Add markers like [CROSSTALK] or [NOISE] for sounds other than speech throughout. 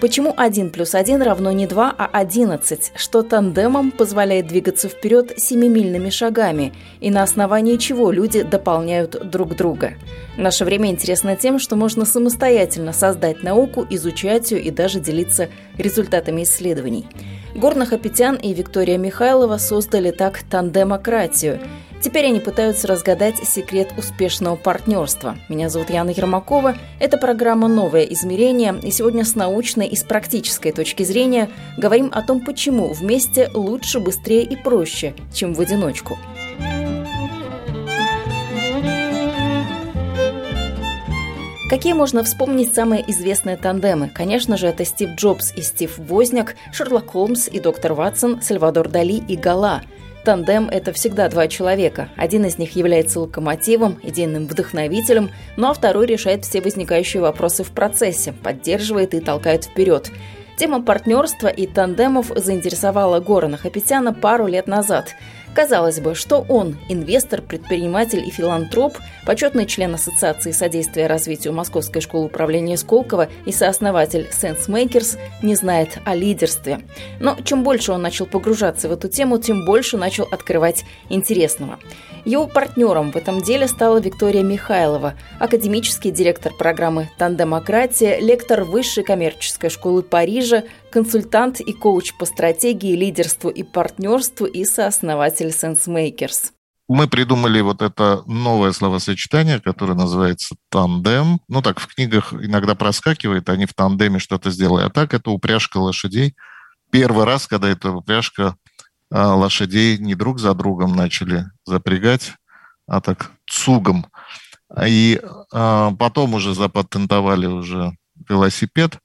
Почему 1 плюс 1 равно не 2, а 11? Что тандемом позволяет двигаться вперед семимильными шагами? И на основании чего люди дополняют друг друга? Наше время интересно тем, что можно самостоятельно создать науку, изучать ее и даже делиться результатами исследований. Горна Хапетян и Виктория Михайлова создали так тандемократию – Теперь они пытаются разгадать секрет успешного партнерства. Меня зовут Яна Ермакова. Это программа «Новое измерение». И сегодня с научной и с практической точки зрения говорим о том, почему вместе лучше, быстрее и проще, чем в одиночку. Какие можно вспомнить самые известные тандемы? Конечно же, это Стив Джобс и Стив Возняк, Шерлок Холмс и доктор Ватсон, Сальвадор Дали и Гала – Тандем – это всегда два человека. Один из них является локомотивом, идейным вдохновителем, ну а второй решает все возникающие вопросы в процессе, поддерживает и толкает вперед. Тема партнерства и тандемов заинтересовала Горана Хапетяна пару лет назад – Казалось бы, что он, инвестор, предприниматель и филантроп, почетный член Ассоциации содействия развитию Московской школы управления Сколково и сооснователь SenseMakers, не знает о лидерстве. Но чем больше он начал погружаться в эту тему, тем больше начал открывать интересного. Его партнером в этом деле стала Виктория Михайлова, академический директор программы «Тандемократия», лектор Высшей коммерческой школы Парижа, консультант и коуч по стратегии, лидерству и партнерству и сооснователь SenseMakers. Мы придумали вот это новое словосочетание, которое называется тандем. Ну так, в книгах иногда проскакивает, они в тандеме что-то сделали. А так это упряжка лошадей. Первый раз, когда эта упряжка а, лошадей не друг за другом начали запрягать, а так цугом. И а, потом уже запатентовали уже велосипед.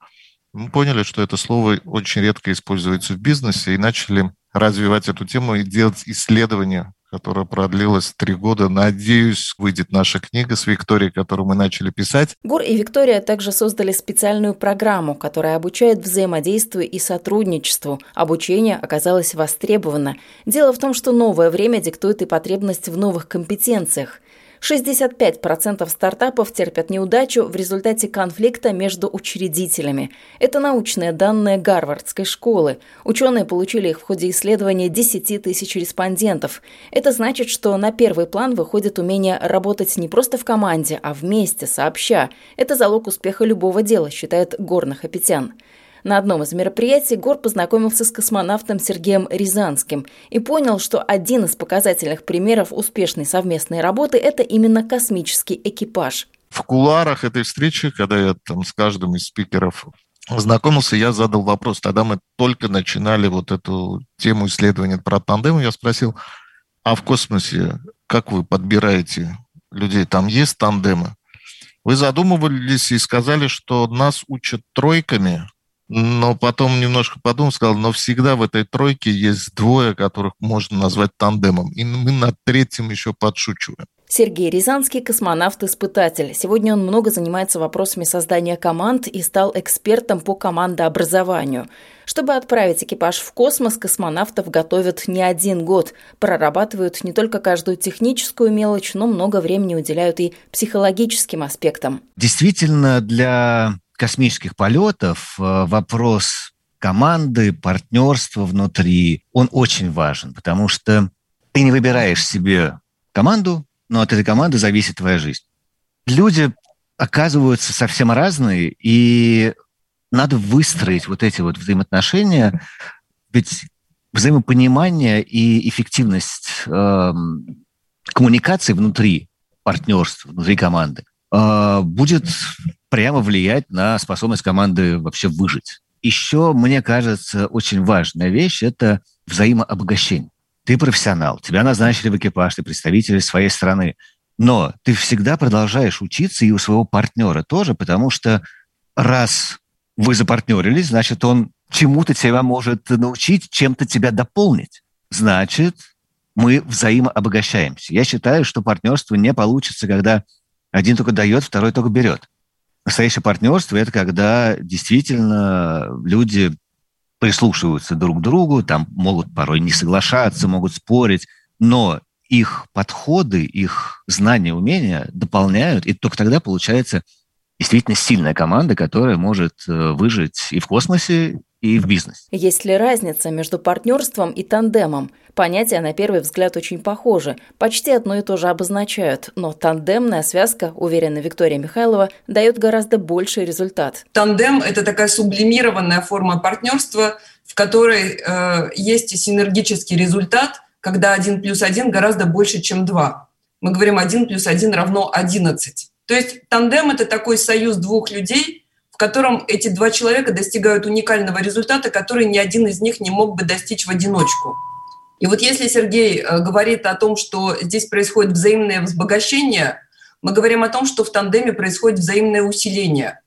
Мы поняли, что это слово очень редко используется в бизнесе и начали развивать эту тему и делать исследования которая продлилась три года. Надеюсь, выйдет наша книга с Викторией, которую мы начали писать. Гур и Виктория также создали специальную программу, которая обучает взаимодействию и сотрудничеству. Обучение оказалось востребовано. Дело в том, что новое время диктует и потребность в новых компетенциях. 65% стартапов терпят неудачу в результате конфликта между учредителями. Это научные данные Гарвардской школы. Ученые получили их в ходе исследования 10 тысяч респондентов. Это значит, что на первый план выходит умение работать не просто в команде, а вместе, сообща. Это залог успеха любого дела, считает Горных Апетян. На одном из мероприятий Гор познакомился с космонавтом Сергеем Рязанским и понял, что один из показательных примеров успешной совместной работы – это именно космический экипаж. В куларах этой встречи, когда я там с каждым из спикеров знакомился, я задал вопрос. Тогда мы только начинали вот эту тему исследования про тандем. Я спросил, а в космосе как вы подбираете людей? Там есть тандемы? Вы задумывались и сказали, что нас учат тройками, но потом немножко подумал, сказал, но всегда в этой тройке есть двое, которых можно назвать тандемом. И мы над третьим еще подшучиваем. Сергей Рязанский – космонавт-испытатель. Сегодня он много занимается вопросами создания команд и стал экспертом по командообразованию. Чтобы отправить экипаж в космос, космонавтов готовят не один год. Прорабатывают не только каждую техническую мелочь, но много времени уделяют и психологическим аспектам. Действительно, для космических полетов э, вопрос команды, партнерства внутри, он очень важен, потому что ты не выбираешь себе команду, но от этой команды зависит твоя жизнь. Люди оказываются совсем разные, и надо выстроить вот эти вот взаимоотношения, ведь взаимопонимание и эффективность э, коммуникации внутри партнерства, внутри команды э, будет прямо влиять на способность команды вообще выжить. Еще, мне кажется, очень важная вещь – это взаимообогащение. Ты профессионал, тебя назначили в экипаж, ты представитель своей страны, но ты всегда продолжаешь учиться и у своего партнера тоже, потому что раз вы запартнерились, значит, он чему-то тебя может научить, чем-то тебя дополнить. значит, мы взаимообогащаемся. Я считаю, что партнерство не получится, когда один только дает, второй только берет. Настоящее партнерство – это когда действительно люди прислушиваются друг к другу, там могут порой не соглашаться, могут спорить, но их подходы, их знания, умения дополняют, и только тогда получается действительно сильная команда, которая может э, выжить и в космосе, и в бизнесе. Есть ли разница между партнерством и тандемом? Понятия на первый взгляд очень похожи, почти одно и то же обозначают, но тандемная связка, уверена Виктория Михайлова, дает гораздо больший результат. Тандем – это такая сублимированная форма партнерства, в которой э, есть и синергический результат, когда один плюс один гораздо больше, чем два. Мы говорим один плюс один равно одиннадцать. То есть тандем – это такой союз двух людей – в котором эти два человека достигают уникального результата, который ни один из них не мог бы достичь в одиночку. И вот если Сергей э, говорит о том, что здесь происходит взаимное взбогащение, мы говорим о том, что в тандеме происходит взаимное усиление.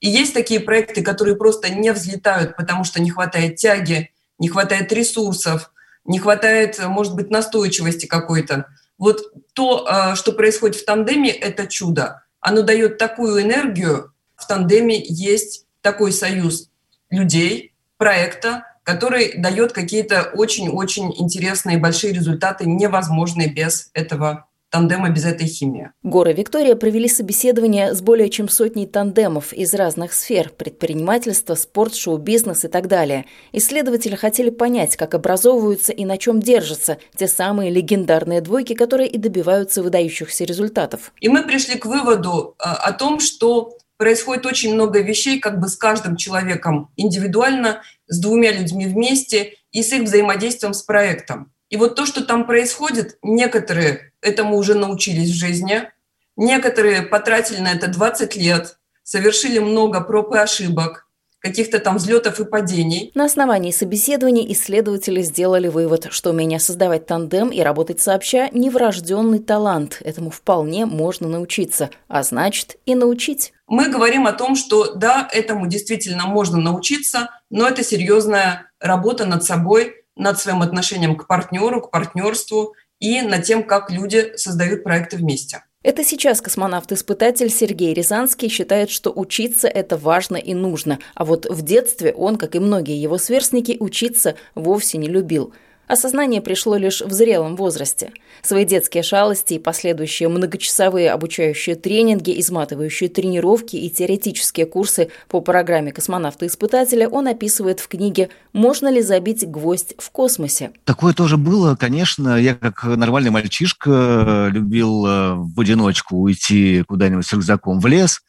И есть такие проекты, которые просто не взлетают, потому что не хватает тяги, не хватает ресурсов, не хватает, может быть, настойчивости какой-то. Вот то, э, что происходит в тандеме, это чудо. Оно дает такую энергию, в тандеме есть такой союз людей, проекта, который дает какие-то очень-очень интересные большие результаты, невозможные без этого тандема без этой химии. Гора Виктория провели собеседование с более чем сотней тандемов из разных сфер – предпринимательство, спорт, шоу-бизнес и так далее. Исследователи хотели понять, как образовываются и на чем держатся те самые легендарные двойки, которые и добиваются выдающихся результатов. И мы пришли к выводу а, о том, что происходит очень много вещей как бы с каждым человеком индивидуально, с двумя людьми вместе и с их взаимодействием с проектом. И вот то, что там происходит, некоторые этому уже научились в жизни, некоторые потратили на это 20 лет, совершили много проб и ошибок, каких-то там взлетов и падений. На основании собеседований исследователи сделали вывод, что умение создавать тандем и работать сообща – не врожденный талант. Этому вполне можно научиться, а значит и научить. Мы говорим о том, что да, этому действительно можно научиться, но это серьезная работа над собой, над своим отношением к партнеру, к партнерству и над тем, как люди создают проекты вместе. Это сейчас космонавт-испытатель Сергей Рязанский считает, что учиться это важно и нужно, а вот в детстве он, как и многие его сверстники, учиться вовсе не любил – Осознание пришло лишь в зрелом возрасте. Свои детские шалости и последующие многочасовые обучающие тренинги, изматывающие тренировки и теоретические курсы по программе космонавта-испытателя он описывает в книге «Можно ли забить гвоздь в космосе?». Такое тоже было, конечно. Я как нормальный мальчишка любил э, в одиночку уйти куда-нибудь с рюкзаком в лес.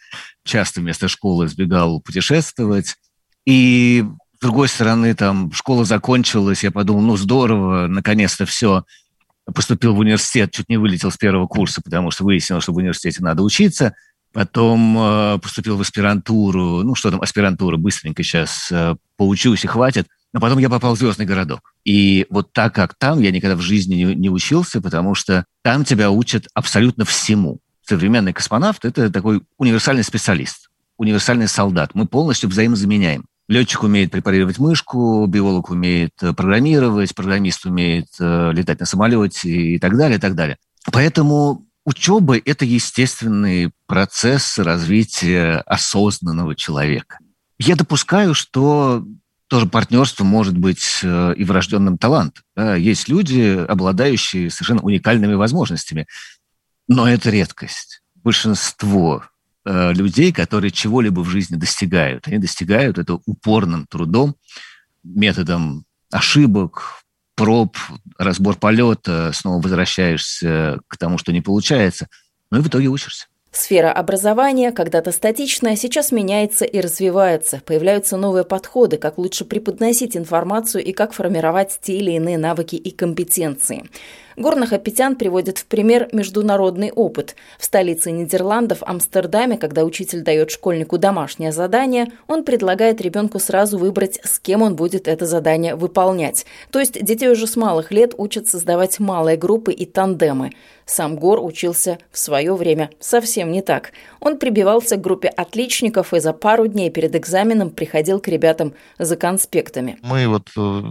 Часто вместо школы сбегал путешествовать. И другой стороны, там, школа закончилась, я подумал, ну, здорово, наконец-то все. Поступил в университет, чуть не вылетел с первого курса, потому что выяснилось, что в университете надо учиться. Потом э, поступил в аспирантуру, ну, что там, аспирантура, быстренько сейчас э, поучусь и хватит. Но потом я попал в «Звездный городок». И вот так как там, я никогда в жизни не, не учился, потому что там тебя учат абсолютно всему. Современный космонавт – это такой универсальный специалист, универсальный солдат. Мы полностью взаимозаменяем. Летчик умеет препарировать мышку, биолог умеет э, программировать, программист умеет э, летать на самолете и так далее, и так далее. Поэтому учеба – это естественный процесс развития осознанного человека. Я допускаю, что тоже партнерство может быть э, и врожденным талантом. Есть люди, обладающие совершенно уникальными возможностями, но это редкость. Большинство людей, которые чего-либо в жизни достигают. Они достигают это упорным трудом, методом ошибок, проб, разбор полета, снова возвращаешься к тому, что не получается, ну и в итоге учишься. Сфера образования, когда-то статичная, сейчас меняется и развивается. Появляются новые подходы, как лучше преподносить информацию и как формировать те или иные навыки и компетенции. Горных Апетян приводит в пример международный опыт. В столице Нидерландов, Амстердаме, когда учитель дает школьнику домашнее задание, он предлагает ребенку сразу выбрать, с кем он будет это задание выполнять. То есть детей уже с малых лет учат создавать малые группы и тандемы. Сам Гор учился в свое время совсем не так. Он прибивался к группе отличников и за пару дней перед экзаменом приходил к ребятам за конспектами. Мы вот э,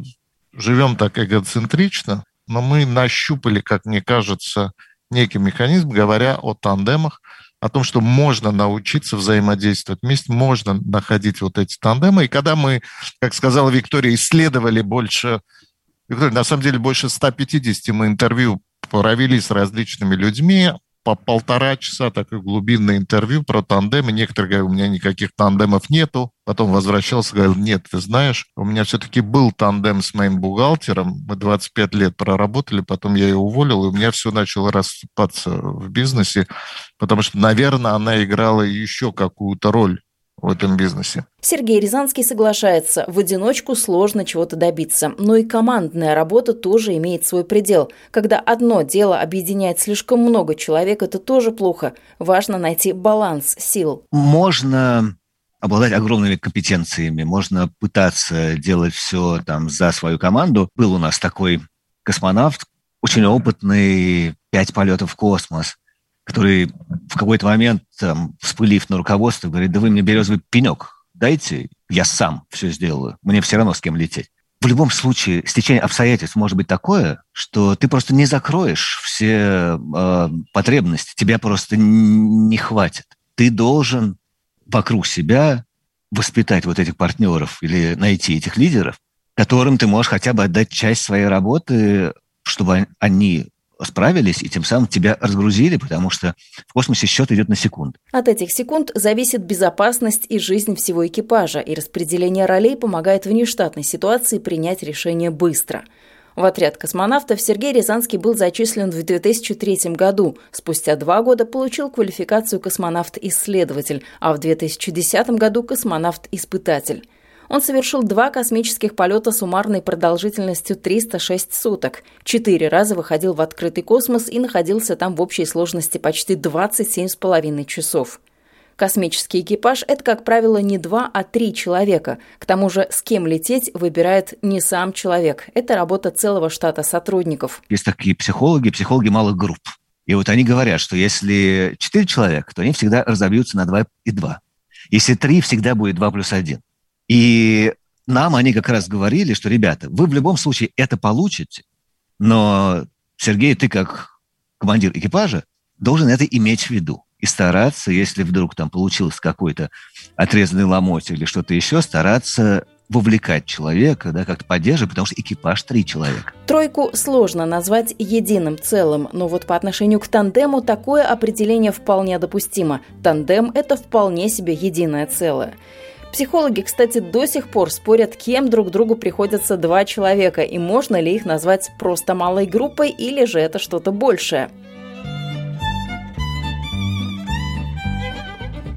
живем так эгоцентрично, но мы нащупали, как мне кажется, некий механизм, говоря о тандемах, о том, что можно научиться взаимодействовать вместе, можно находить вот эти тандемы. И когда мы, как сказала Виктория, исследовали больше, Виктория, на самом деле больше 150 мы интервью провели с различными людьми, по полтора часа такое глубинное интервью про тандемы. Некоторые говорят, у меня никаких тандемов нету. Потом возвращался, говорил, нет, ты знаешь, у меня все-таки был тандем с моим бухгалтером. Мы 25 лет проработали, потом я ее уволил, и у меня все начало рассыпаться в бизнесе, потому что, наверное, она играла еще какую-то роль в этом бизнесе. Сергей Рязанский соглашается, в одиночку сложно чего-то добиться, но и командная работа тоже имеет свой предел. Когда одно дело объединяет слишком много человек, это тоже плохо. Важно найти баланс сил. Можно обладать огромными компетенциями, можно пытаться делать все там за свою команду. Был у нас такой космонавт, очень опытный, пять полетов в космос, который в какой-то момент, там, вспылив на руководство, говорит, да вы мне березовый пенек дайте, я сам все сделаю, мне все равно с кем лететь. В любом случае, стечение обстоятельств может быть такое, что ты просто не закроешь все э, потребности, тебя просто не хватит. Ты должен вокруг себя воспитать вот этих партнеров или найти этих лидеров, которым ты можешь хотя бы отдать часть своей работы, чтобы они справились и тем самым тебя разгрузили, потому что в космосе счет идет на секунды. От этих секунд зависит безопасность и жизнь всего экипажа, и распределение ролей помогает в нештатной ситуации принять решение быстро. В отряд космонавтов Сергей Рязанский был зачислен в 2003 году. Спустя два года получил квалификацию космонавт-исследователь, а в 2010 году космонавт-испытатель. Он совершил два космических полета суммарной продолжительностью 306 суток. Четыре раза выходил в открытый космос и находился там в общей сложности почти 27,5 часов. Космический экипаж – это, как правило, не два, а три человека. К тому же, с кем лететь выбирает не сам человек. Это работа целого штата сотрудников. Есть такие психологи, психологи малых групп. И вот они говорят, что если четыре человека, то они всегда разобьются на два и два. Если три, всегда будет два плюс один. И нам они как раз говорили, что, ребята, вы в любом случае это получите, но, Сергей, ты как командир экипажа должен это иметь в виду и стараться, если вдруг там получился какой-то отрезанный ломоть или что-то еще, стараться вовлекать человека, да, как-то поддерживать, потому что экипаж три человека. Тройку сложно назвать единым целым, но вот по отношению к тандему такое определение вполне допустимо. Тандем – это вполне себе единое целое. Психологи, кстати, до сих пор спорят, кем друг другу приходятся два человека и можно ли их назвать просто малой группой или же это что-то большее.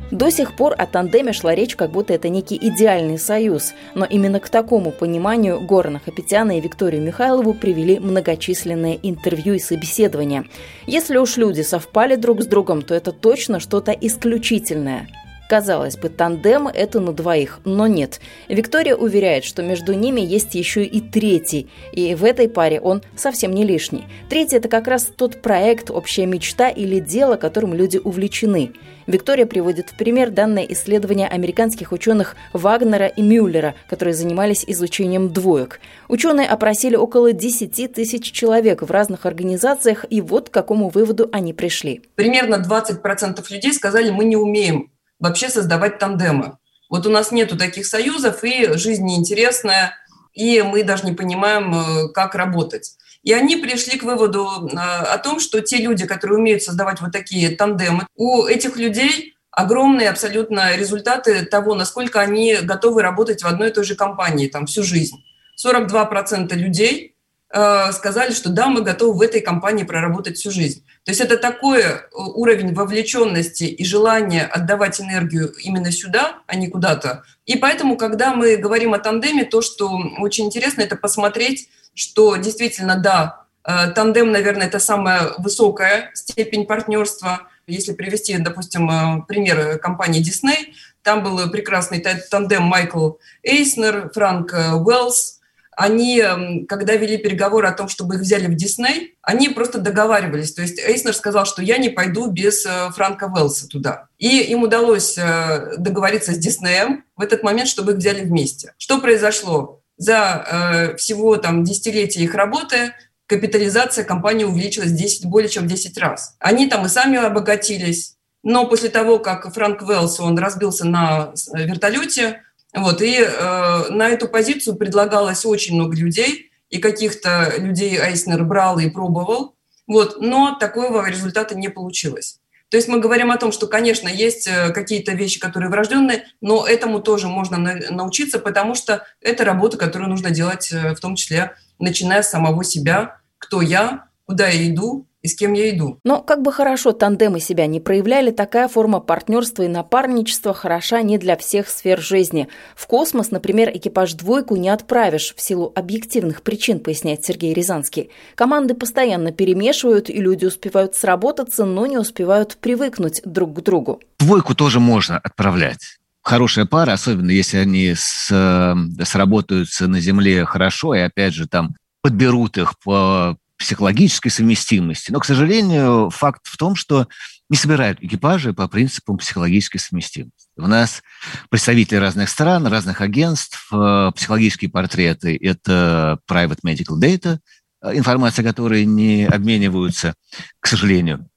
До сих пор о тандеме шла речь, как будто это некий идеальный союз, но именно к такому пониманию Горна Хапетяна и Викторию Михайлову привели многочисленные интервью и собеседования. Если уж люди совпали друг с другом, то это точно что-то исключительное – Казалось бы, тандем – это на двоих, но нет. Виктория уверяет, что между ними есть еще и третий, и в этой паре он совсем не лишний. Третий – это как раз тот проект, общая мечта или дело, которым люди увлечены. Виктория приводит в пример данное исследование американских ученых Вагнера и Мюллера, которые занимались изучением двоек. Ученые опросили около 10 тысяч человек в разных организациях, и вот к какому выводу они пришли. Примерно 20% людей сказали, мы не умеем вообще создавать тандемы. Вот у нас нету таких союзов, и жизнь неинтересная, и мы даже не понимаем, э, как работать. И они пришли к выводу э, о том, что те люди, которые умеют создавать вот такие тандемы, у этих людей огромные абсолютно результаты того, насколько они готовы работать в одной и той же компании там, всю жизнь. 42% людей сказали, что да, мы готовы в этой компании проработать всю жизнь. То есть это такой э, уровень вовлеченности и желания отдавать энергию именно сюда, а не куда-то. И поэтому, когда мы говорим о тандеме, то, что очень интересно, это посмотреть, что действительно, да, э, тандем, наверное, это самая высокая степень партнерства. Если привести, допустим, пример компании Disney, там был прекрасный тандем Майкл Эйснер, Франк Уэллс – они, когда вели переговоры о том, чтобы их взяли в Дисней, они просто договаривались. То есть Эйснер сказал, что я не пойду без э, Франка Велса туда. И им удалось э, договориться с Диснеем в этот момент, чтобы их взяли вместе. Что произошло? за э, всего там десятилетия их работы капитализация компании увеличилась 10, более чем в 10 раз. Они там и сами обогатились, но после того, как Франк Велс, он разбился на вертолете, вот, и э, на эту позицию предлагалось очень много людей, и каких-то людей Айснер брал и пробовал, вот, но такого результата не получилось. То есть мы говорим о том, что, конечно, есть э, какие-то вещи, которые врожденные, но этому тоже можно научиться, потому что это работа, которую нужно делать, э, в том числе, начиная с самого себя, кто я, куда я иду, и с кем я иду. Но как бы хорошо тандемы себя не проявляли, такая форма партнерства и напарничества хороша не для всех сфер жизни. В космос, например, экипаж «двойку» не отправишь в силу объективных причин, поясняет Сергей Рязанский. Команды постоянно перемешивают, и люди успевают сработаться, но не успевают привыкнуть друг к другу. «Двойку» тоже можно отправлять хорошая пара, особенно если они с, э, сработаются на Земле хорошо, и опять же там подберут их по психологической совместимости. Но, к сожалению, факт в том, что не собирают экипажи по принципам психологической совместимости. У нас представители разных стран, разных агентств, э, психологические портреты – это private medical data, э, информация, которой не обмениваются, к сожалению.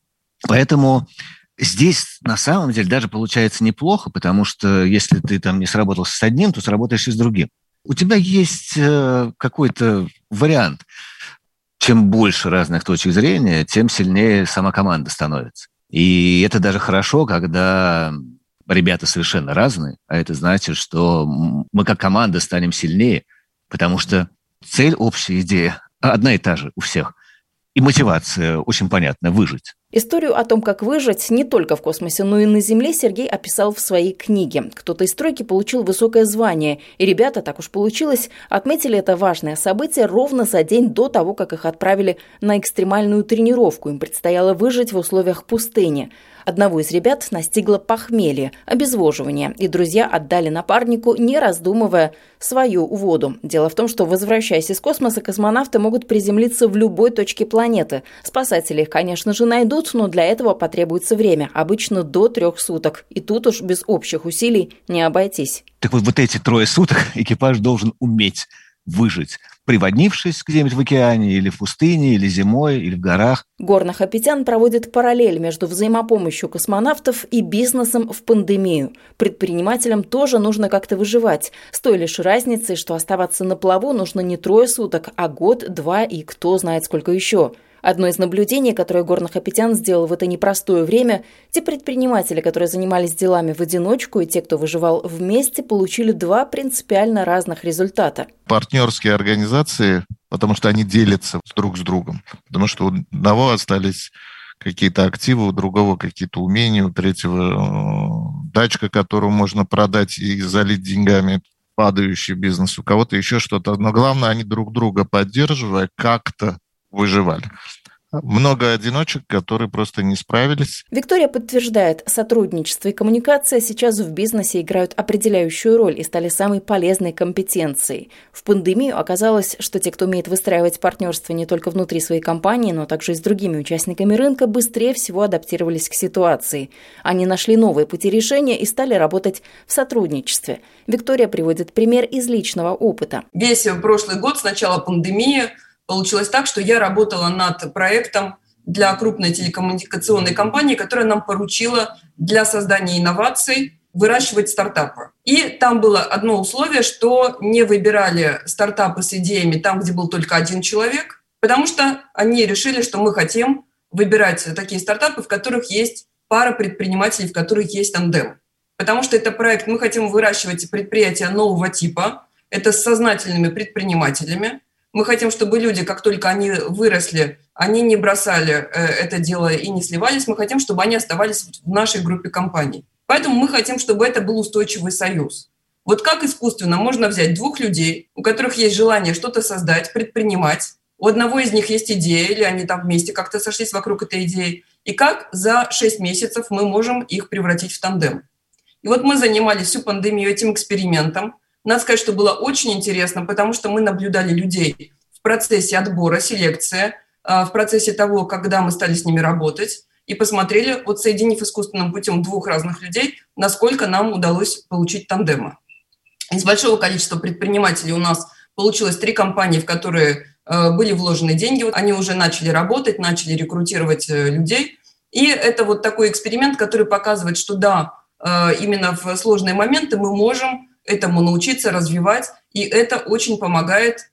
Поэтому здесь на самом деле даже получается неплохо, потому что если ты там не сработал с одним, то сработаешь и с другим. У тебя есть э, какой-то вариант – чем больше разных точек зрения, тем сильнее сама команда становится. И это даже хорошо, когда ребята совершенно разные, а это значит, что мы как команда станем сильнее, потому что цель, общая идея одна и та же у всех. И мотивация очень понятна – выжить. Историю о том, как выжить не только в космосе, но и на Земле Сергей описал в своей книге. Кто-то из стройки получил высокое звание, и ребята, так уж получилось, отметили это важное событие ровно за день до того, как их отправили на экстремальную тренировку. Им предстояло выжить в условиях пустыни. Одного из ребят настигло похмелье, обезвоживание, и друзья отдали напарнику, не раздумывая, свою воду. Дело в том, что, возвращаясь из космоса, космонавты могут приземлиться в любой точке планеты. Спасатели их, конечно же, найдут, но для этого потребуется время, обычно до трех суток. И тут уж без общих усилий не обойтись. Так вот, вот эти трое суток экипаж должен уметь выжить приводнившись где-нибудь в океане, или в пустыне, или зимой, или в горах. Горнохапетян проводит параллель между взаимопомощью космонавтов и бизнесом в пандемию. Предпринимателям тоже нужно как-то выживать. С той лишь разницей, что оставаться на плаву нужно не трое суток, а год, два и кто знает сколько еще – Одно из наблюдений, которое Горнохапетян сделал в это непростое время, те предприниматели, которые занимались делами в одиночку, и те, кто выживал вместе, получили два принципиально разных результата. Партнерские организации, потому что они делятся друг с другом, потому что у одного остались какие-то активы, у другого какие-то умения, у третьего э, дачка, которую можно продать и залить деньгами падающий бизнес, у кого-то еще что-то. Но главное, они друг друга поддерживая, как-то выживали. Много одиночек, которые просто не справились. Виктория подтверждает, сотрудничество и коммуникация сейчас в бизнесе играют определяющую роль и стали самой полезной компетенцией. В пандемию оказалось, что те, кто умеет выстраивать партнерство не только внутри своей компании, но также и с другими участниками рынка, быстрее всего адаптировались к ситуации. Они нашли новые пути решения и стали работать в сотрудничестве. Виктория приводит пример из личного опыта. Весь прошлый год с начала пандемии – получилось так, что я работала над проектом для крупной телекоммуникационной компании, которая нам поручила для создания инноваций выращивать стартапы. И там было одно условие, что не выбирали стартапы с идеями там, где был только один человек, потому что они решили, что мы хотим выбирать такие стартапы, в которых есть пара предпринимателей, в которых есть тандем. Потому что это проект, мы хотим выращивать предприятия нового типа, это с сознательными предпринимателями, мы хотим, чтобы люди, как только они выросли, они не бросали э, это дело и не сливались. Мы хотим, чтобы они оставались в нашей группе компаний. Поэтому мы хотим, чтобы это был устойчивый союз. Вот как искусственно можно взять двух людей, у которых есть желание что-то создать, предпринимать, у одного из них есть идея, или они там вместе как-то сошлись вокруг этой идеи, и как за 6 месяцев мы можем их превратить в тандем. И вот мы занимались всю пандемию этим экспериментом, надо сказать, что было очень интересно, потому что мы наблюдали людей в процессе отбора, селекции, а, в процессе того, когда мы стали с ними работать, и посмотрели, вот соединив искусственным путем двух разных людей, насколько нам удалось получить тандемы. Из большого количества предпринимателей у нас получилось три компании, в которые э, были вложены деньги, они уже начали работать, начали рекрутировать э, людей. И это вот такой эксперимент, который показывает, что да, э, именно в сложные моменты мы можем этому научиться, развивать, и это очень помогает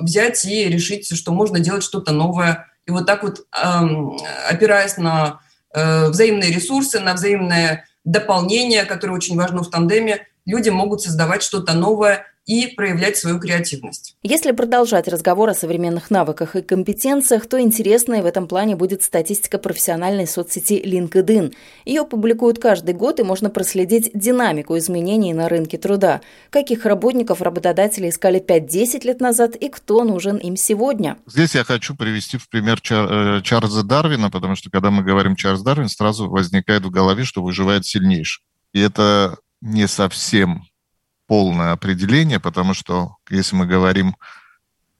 взять и решить, что можно делать что-то новое. И вот так вот, эм, опираясь на взаимные ресурсы, на взаимное дополнение, которое очень важно в тандеме, люди могут создавать что-то новое и проявлять свою креативность. Если продолжать разговор о современных навыках и компетенциях, то интересной в этом плане будет статистика профессиональной соцсети LinkedIn. Ее публикуют каждый год, и можно проследить динамику изменений на рынке труда. Каких работников работодатели искали 5-10 лет назад и кто нужен им сегодня? Здесь я хочу привести в пример Чар- э, Чарльза Дарвина, потому что когда мы говорим Чарльз Дарвин, сразу возникает в голове, что выживает сильнейший. И это не совсем полное определение, потому что если мы говорим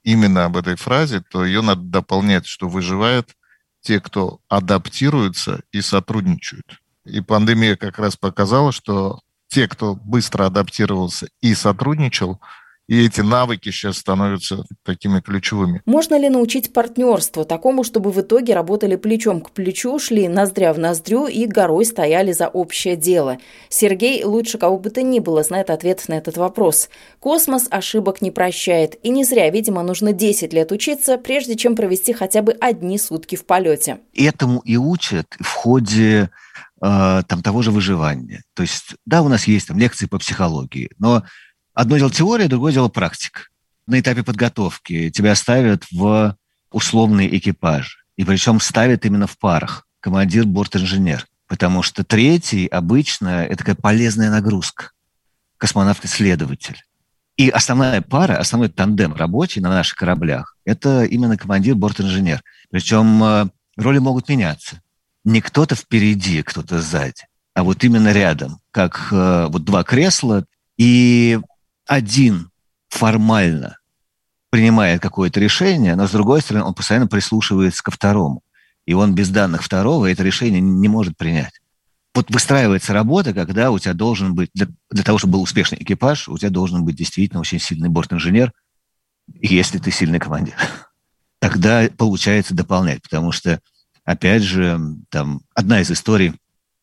именно об этой фразе, то ее надо дополнять, что выживают те, кто адаптируются и сотрудничают. И пандемия как раз показала, что те, кто быстро адаптировался и сотрудничал, и эти навыки сейчас становятся такими ключевыми. Можно ли научить партнерству такому, чтобы в итоге работали плечом к плечу, шли ноздря в ноздрю и горой стояли за общее дело? Сергей лучше кого бы то ни было знает ответ на этот вопрос. Космос ошибок не прощает, и не зря, видимо, нужно 10 лет учиться, прежде чем провести хотя бы одни сутки в полете. Этому и учат в ходе э, там, того же выживания. То есть, да, у нас есть там лекции по психологии, но Одно дело теория, другое дело практика. На этапе подготовки тебя ставят в условный экипаж. И причем ставят именно в парах. Командир, борт-инженер. Потому что третий обычно это такая полезная нагрузка. Космонавт-исследователь. И основная пара, основной тандем рабочий на наших кораблях – это именно командир, борт-инженер. Причем э, роли могут меняться. Не кто-то впереди, кто-то сзади, а вот именно рядом, как э, вот два кресла. И один формально принимает какое-то решение, но с другой стороны он постоянно прислушивается ко второму. И он без данных второго это решение не может принять. Вот выстраивается работа, когда у тебя должен быть, для, для того, чтобы был успешный экипаж, у тебя должен быть действительно очень сильный борт-инженер, если ты сильный командир. [LAUGHS] Тогда получается дополнять, потому что, опять же, там одна из историй,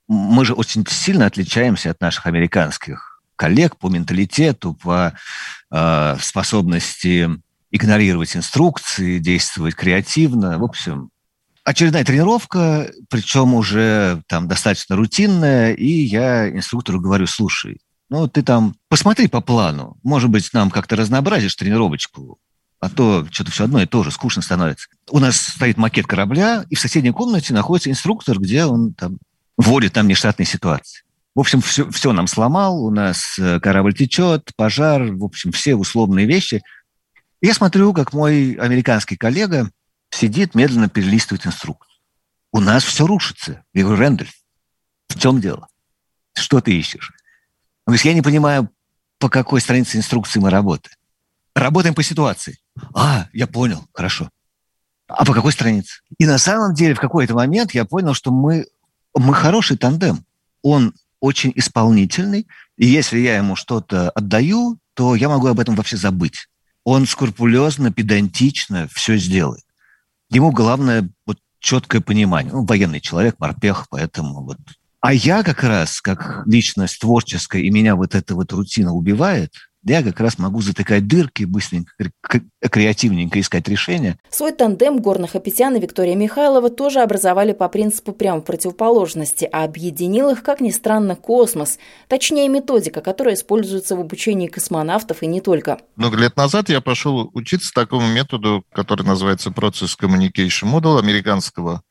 мы же очень сильно отличаемся от наших американских коллег по менталитету, по э, способности игнорировать инструкции, действовать креативно. В общем, очередная тренировка, причем уже там достаточно рутинная, и я инструктору говорю, слушай, ну ты там посмотри по плану, может быть, нам как-то разнообразишь тренировочку, а то что-то все одно и то же, скучно становится. У нас стоит макет корабля, и в соседней комнате находится инструктор, где он там вводит там нештатные ситуации. В общем, все, все нам сломал, у нас э, корабль течет, пожар, в общем, все условные вещи. Я смотрю, как мой американский коллега сидит, медленно перелистывает инструкцию. У нас все рушится. Я говорю, Рэндальф, в чем дело? Что ты ищешь? Он говорит, я не понимаю, по какой странице инструкции мы работаем. Работаем по ситуации. А, я понял, хорошо. А по какой странице? И на самом деле в какой-то момент я понял, что мы, мы хороший тандем. Он очень исполнительный, и если я ему что-то отдаю, то я могу об этом вообще забыть. Он скрупулезно, педантично все сделает. Ему главное вот четкое понимание. Он военный человек, морпех, поэтому вот. А я как раз, как личность творческая, и меня вот эта вот рутина убивает – я как раз могу затыкать дырки, быстренько, креативненько искать решения. Свой тандем горных Апетян и Виктория Михайлова тоже образовали по принципу прямо противоположности, а объединил их, как ни странно, космос, точнее методика, которая используется в обучении космонавтов и не только. Много лет назад я пошел учиться такому методу, который называется Process Communication Model американского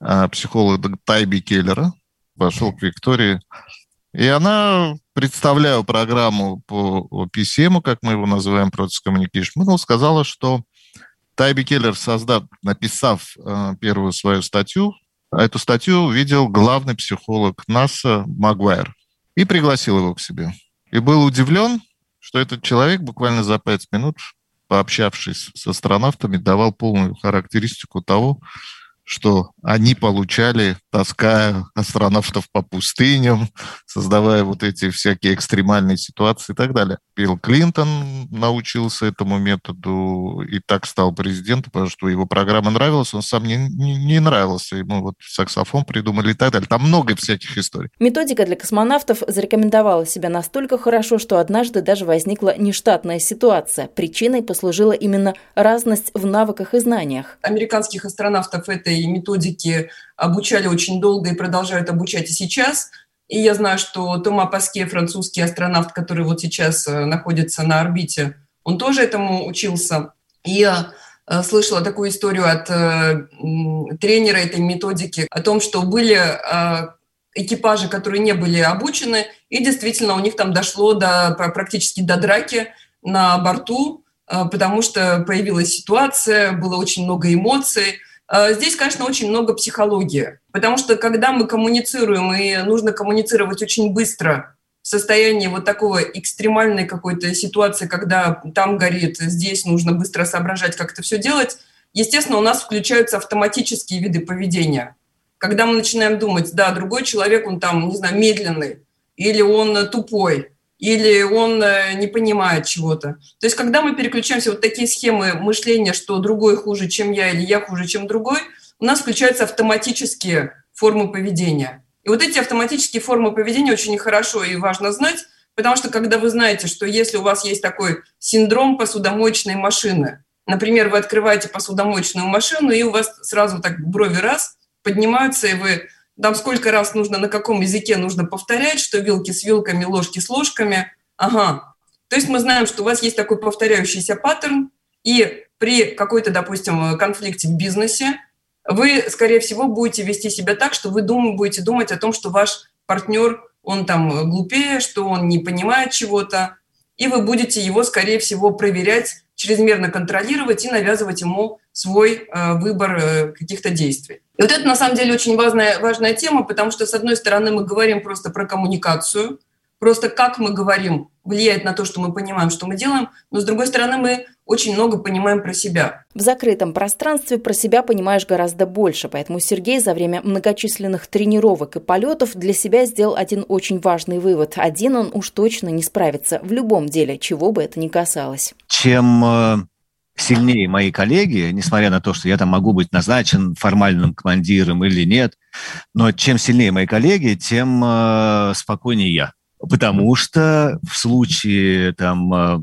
а, психолога Тайби Келлера. Пошел к Виктории и она, представляя программу по PCM, как мы его называем, Process Communication Model, сказала, что Тайби Келлер, создав, написав э, первую свою статью, эту статью увидел главный психолог НАСА Магуайр и пригласил его к себе. И был удивлен, что этот человек буквально за пять минут, пообщавшись с астронавтами, давал полную характеристику того, что они получали, таская астронавтов по пустыням, создавая вот эти всякие экстремальные ситуации и так далее. Билл Клинтон научился этому методу и так стал президентом, потому что его программа нравилась, он сам не, не, не нравился, ему вот саксофон придумали и так далее. Там много всяких историй. Методика для космонавтов зарекомендовала себя настолько хорошо, что однажды даже возникла нештатная ситуация. Причиной послужила именно разность в навыках и знаниях. Американских астронавтов этой методике обучали очень долго и продолжают обучать и сейчас. И я знаю, что Тома Паске, французский астронавт, который вот сейчас э, находится на орбите, он тоже этому учился. И я э, слышала такую историю от э, тренера этой методики о том, что были экипажи, которые не были обучены, и действительно у них там дошло до, практически до драки на борту, потому что появилась ситуация, было очень много эмоций, здесь, конечно, очень много психологии, потому что когда мы коммуницируем, и нужно коммуницировать очень быстро, в состоянии вот такого экстремальной какой-то ситуации, когда там горит, здесь нужно быстро соображать, как это все делать, естественно, у нас включаются автоматические виды поведения. Когда мы начинаем думать, да, другой человек, он там, не знаю, медленный, или он тупой, или он э, не понимает чего-то. То есть, когда мы переключаемся вот такие схемы мышления, что другой хуже, чем я, или я хуже, чем другой, у нас включаются автоматические формы поведения. И вот эти автоматические формы поведения очень хорошо и важно знать, потому что когда вы знаете, что если у вас есть такой синдром посудомоечной машины, например, вы открываете посудомоечную машину, и у вас сразу так брови раз поднимаются, и вы там сколько раз нужно, на каком языке нужно повторять, что вилки с вилками, ложки с ложками. Ага. То есть мы знаем, что у вас есть такой повторяющийся паттерн, и при какой-то, допустим, конфликте в бизнесе вы, скорее всего, будете вести себя так, что вы дум, будете думать о том, что ваш партнер, он там глупее, что он не понимает чего-то, и вы будете его, скорее всего, проверять, чрезмерно контролировать и навязывать ему свой э, выбор э, каких-то действий. И вот это на самом деле очень важная, важная тема, потому что, с одной стороны, мы говорим просто про коммуникацию, просто как мы говорим влияет на то, что мы понимаем, что мы делаем, но, с другой стороны, мы очень много понимаем про себя. В закрытом пространстве про себя понимаешь гораздо больше, поэтому Сергей за время многочисленных тренировок и полетов для себя сделал один очень важный вывод. Один он уж точно не справится в любом деле, чего бы это ни касалось. Чем э, сильнее мои коллеги, несмотря на то, что я там могу быть назначен формальным командиром или нет, но чем сильнее мои коллеги, тем э, спокойнее я. Потому что в случае там э,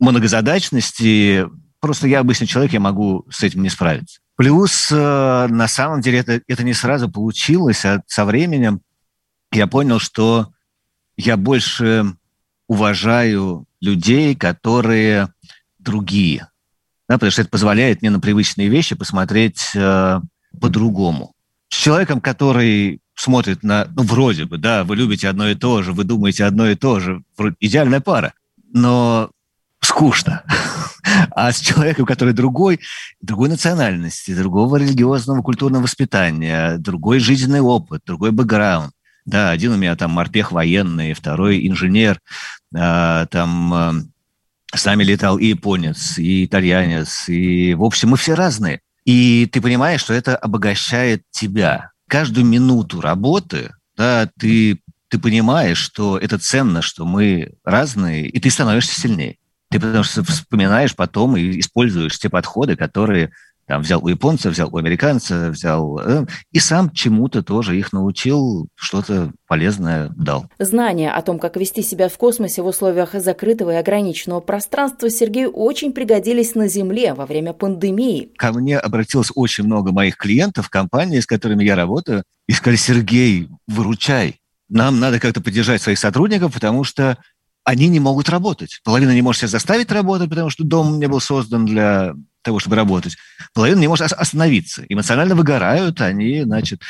многозадачности просто я обычный человек, я могу с этим не справиться. Плюс э, на самом деле это, это не сразу получилось, а со временем я понял, что я больше уважаю людей, которые другие – да, потому что это позволяет мне на привычные вещи посмотреть э, по-другому. С человеком, который смотрит на, ну, вроде бы, да, вы любите одно и то же, вы думаете одно и то же, идеальная пара, но скучно. [LAUGHS] А с человеком, который другой, другой национальности, другого религиозного, культурного воспитания, другой жизненный опыт, другой бэкграунд. Да, один у меня там морпех военный, второй инженер, а, там э, с нами летал и японец, и итальянец, и, в общем, мы все разные. И ты понимаешь, что это обогащает тебя. Каждую минуту работы да, ты, ты понимаешь, что это ценно, что мы разные, и ты становишься сильнее. Ты потому что вспоминаешь потом и используешь те подходы, которые там взял у японца, взял у американца, взял... Э, и сам чему-то тоже их научил, что-то полезное дал. Знания о том, как вести себя в космосе в условиях закрытого и ограниченного пространства Сергею очень пригодились на Земле во время пандемии. Ко мне обратилось очень много моих клиентов, компаний, с которыми я работаю, и сказали, Сергей, выручай. Нам надо как-то поддержать своих сотрудников, потому что они не могут работать. Половина не может себя заставить работать, потому что дом не был создан для того, чтобы работать. Половина не может остановиться. Эмоционально выгорают, они, значит,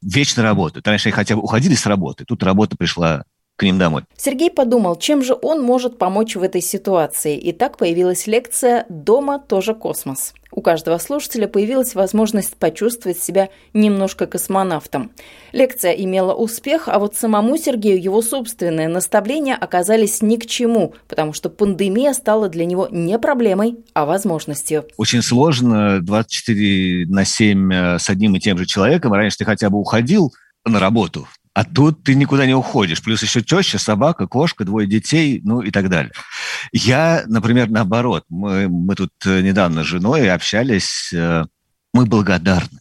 вечно работают. Раньше они хотя бы уходили с работы. Тут работа пришла к ним домой. Сергей подумал, чем же он может помочь в этой ситуации. И так появилась лекция «Дома тоже космос». У каждого слушателя появилась возможность почувствовать себя немножко космонавтом. Лекция имела успех, а вот самому Сергею его собственные наставления оказались ни к чему, потому что пандемия стала для него не проблемой, а возможностью. Очень сложно 24 на 7 э, с одним и тем же человеком. Раньше ты хотя бы уходил на работу, а тут ты никуда не уходишь. Плюс еще теща, собака, кошка, двое детей, ну и так далее. Я, например, наоборот. Мы, мы тут э, недавно с женой общались. Э, мы благодарны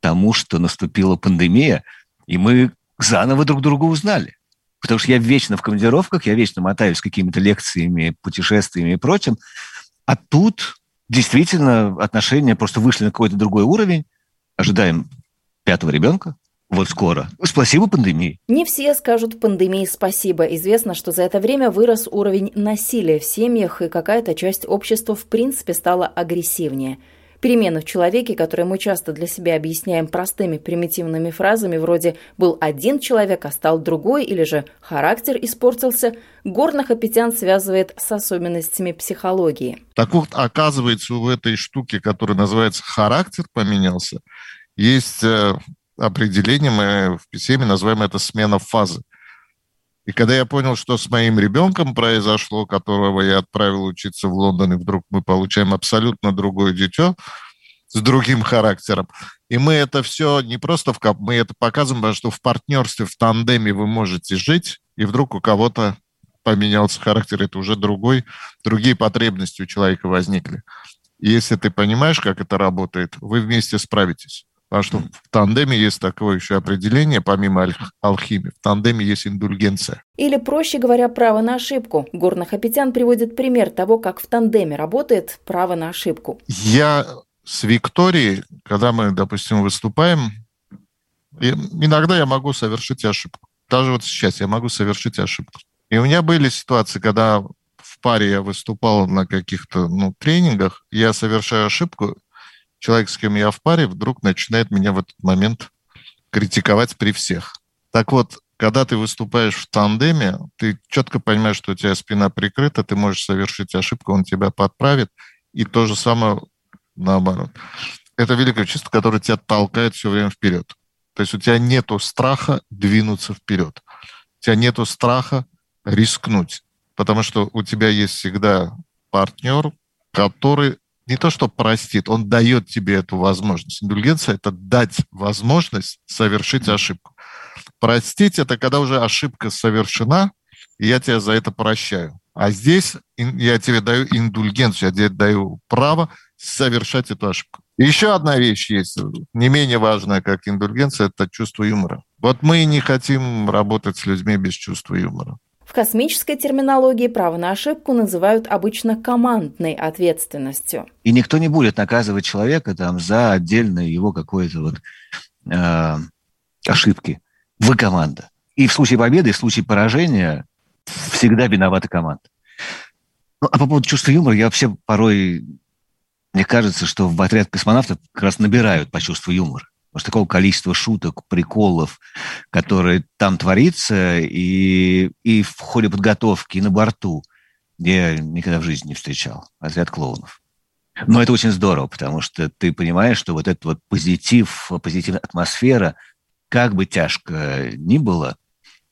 тому, что наступила пандемия, и мы заново друг друга узнали. Потому что я вечно в командировках, я вечно мотаюсь какими-то лекциями, путешествиями и прочим. А тут действительно отношения просто вышли на какой-то другой уровень. Ожидаем пятого ребенка, вот скоро. Спасибо пандемии. Не все скажут пандемии спасибо. Известно, что за это время вырос уровень насилия в семьях, и какая-то часть общества в принципе стала агрессивнее. Перемены в человеке, которые мы часто для себя объясняем простыми примитивными фразами вроде «был один человек, а стал другой» или же «характер испортился», горных апетян связывает с особенностями психологии. Так вот, оказывается, в этой штуке, которая называется «характер поменялся», есть э, определение, мы в писеме называем это смена фазы. И когда я понял, что с моим ребенком произошло, которого я отправил учиться в Лондон, и вдруг мы получаем абсолютно другое дитё с другим характером, и мы это все не просто в мы это показываем, что в партнерстве, в тандеме вы можете жить, и вдруг у кого-то поменялся характер, это уже другой, другие потребности у человека возникли. И если ты понимаешь, как это работает, вы вместе справитесь. Потому что в тандеме есть такое еще определение, помимо алхимии, в тандеме есть индульгенция. Или, проще говоря, право на ошибку. Горных Апетян приводит пример того, как в тандеме работает право на ошибку. Я с Викторией, когда мы, допустим, выступаем, иногда я могу совершить ошибку. Даже вот сейчас я могу совершить ошибку. И у меня были ситуации, когда в паре я выступал на каких-то ну, тренингах, я совершаю ошибку, человек, с кем я в паре, вдруг начинает меня в этот момент критиковать при всех. Так вот, когда ты выступаешь в тандеме, ты четко понимаешь, что у тебя спина прикрыта, ты можешь совершить ошибку, он тебя подправит, и то же самое наоборот. Это великое чувство, которое тебя толкает все время вперед. То есть у тебя нету страха двинуться вперед. У тебя нету страха рискнуть, потому что у тебя есть всегда партнер, который не то что простит, он дает тебе эту возможность. Индульгенция – это дать возможность совершить ошибку. Простить – это когда уже ошибка совершена, и я тебя за это прощаю. А здесь я тебе даю индульгенцию, я тебе даю право совершать эту ошибку. И еще одна вещь есть, не менее важная, как индульгенция, это чувство юмора. Вот мы не хотим работать с людьми без чувства юмора. В космической терминологии право на ошибку называют обычно командной ответственностью. И никто не будет наказывать человека там за отдельное его какое-то вот э, ошибки. Вы команда. И в случае победы, и в случае поражения всегда виновата команда. Ну, а по поводу чувства юмора, я вообще порой, мне кажется, что в отряд космонавтов как раз набирают по чувству юмора. Потому что такого количества шуток, приколов, которые там творится, и, и в ходе подготовки, и на борту, я никогда в жизни не встречал. Отряд клоунов. Но это очень здорово, потому что ты понимаешь, что вот этот вот позитив, позитивная атмосфера, как бы тяжко ни было,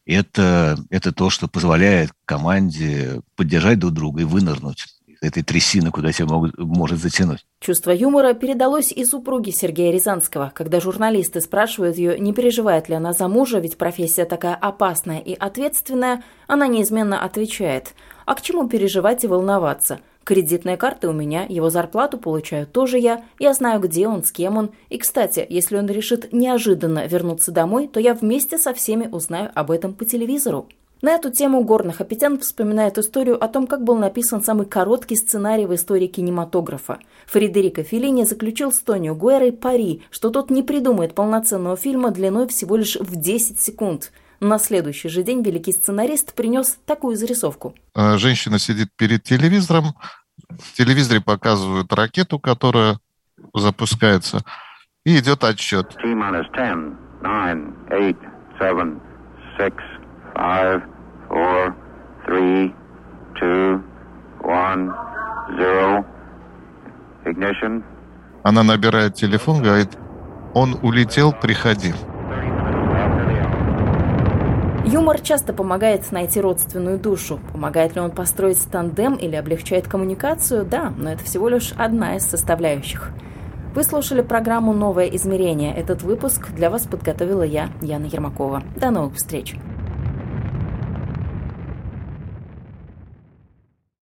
это, это то, что позволяет команде поддержать друг друга и вынырнуть этой трясины, куда тебя могут, может затянуть. Чувство юмора передалось и супруге Сергея Рязанского. Когда журналисты спрашивают ее, не переживает ли она за мужа, ведь профессия такая опасная и ответственная, она неизменно отвечает. А к чему переживать и волноваться? Кредитные карты у меня, его зарплату получаю тоже я, я знаю, где он, с кем он. И, кстати, если он решит неожиданно вернуться домой, то я вместе со всеми узнаю об этом по телевизору. На эту тему Горных Апетян вспоминает историю о том, как был написан самый короткий сценарий в истории кинематографа. Фредерико Феллини заключил с Тонио Гуэрой пари, что тот не придумает полноценного фильма длиной всего лишь в 10 секунд. На следующий же день великий сценарист принес такую зарисовку. А, женщина сидит перед телевизором, в телевизоре показывают ракету, которая запускается, и идет отсчет. T-10, 9, 8, 7, 6, five, four, three, two, one, zero. Ignition. Она набирает телефон, говорит, он улетел, приходи. Юмор часто помогает найти родственную душу. Помогает ли он построить тандем или облегчает коммуникацию? Да, но это всего лишь одна из составляющих. Вы слушали программу «Новое измерение». Этот выпуск для вас подготовила я, Яна Ермакова. До новых встреч!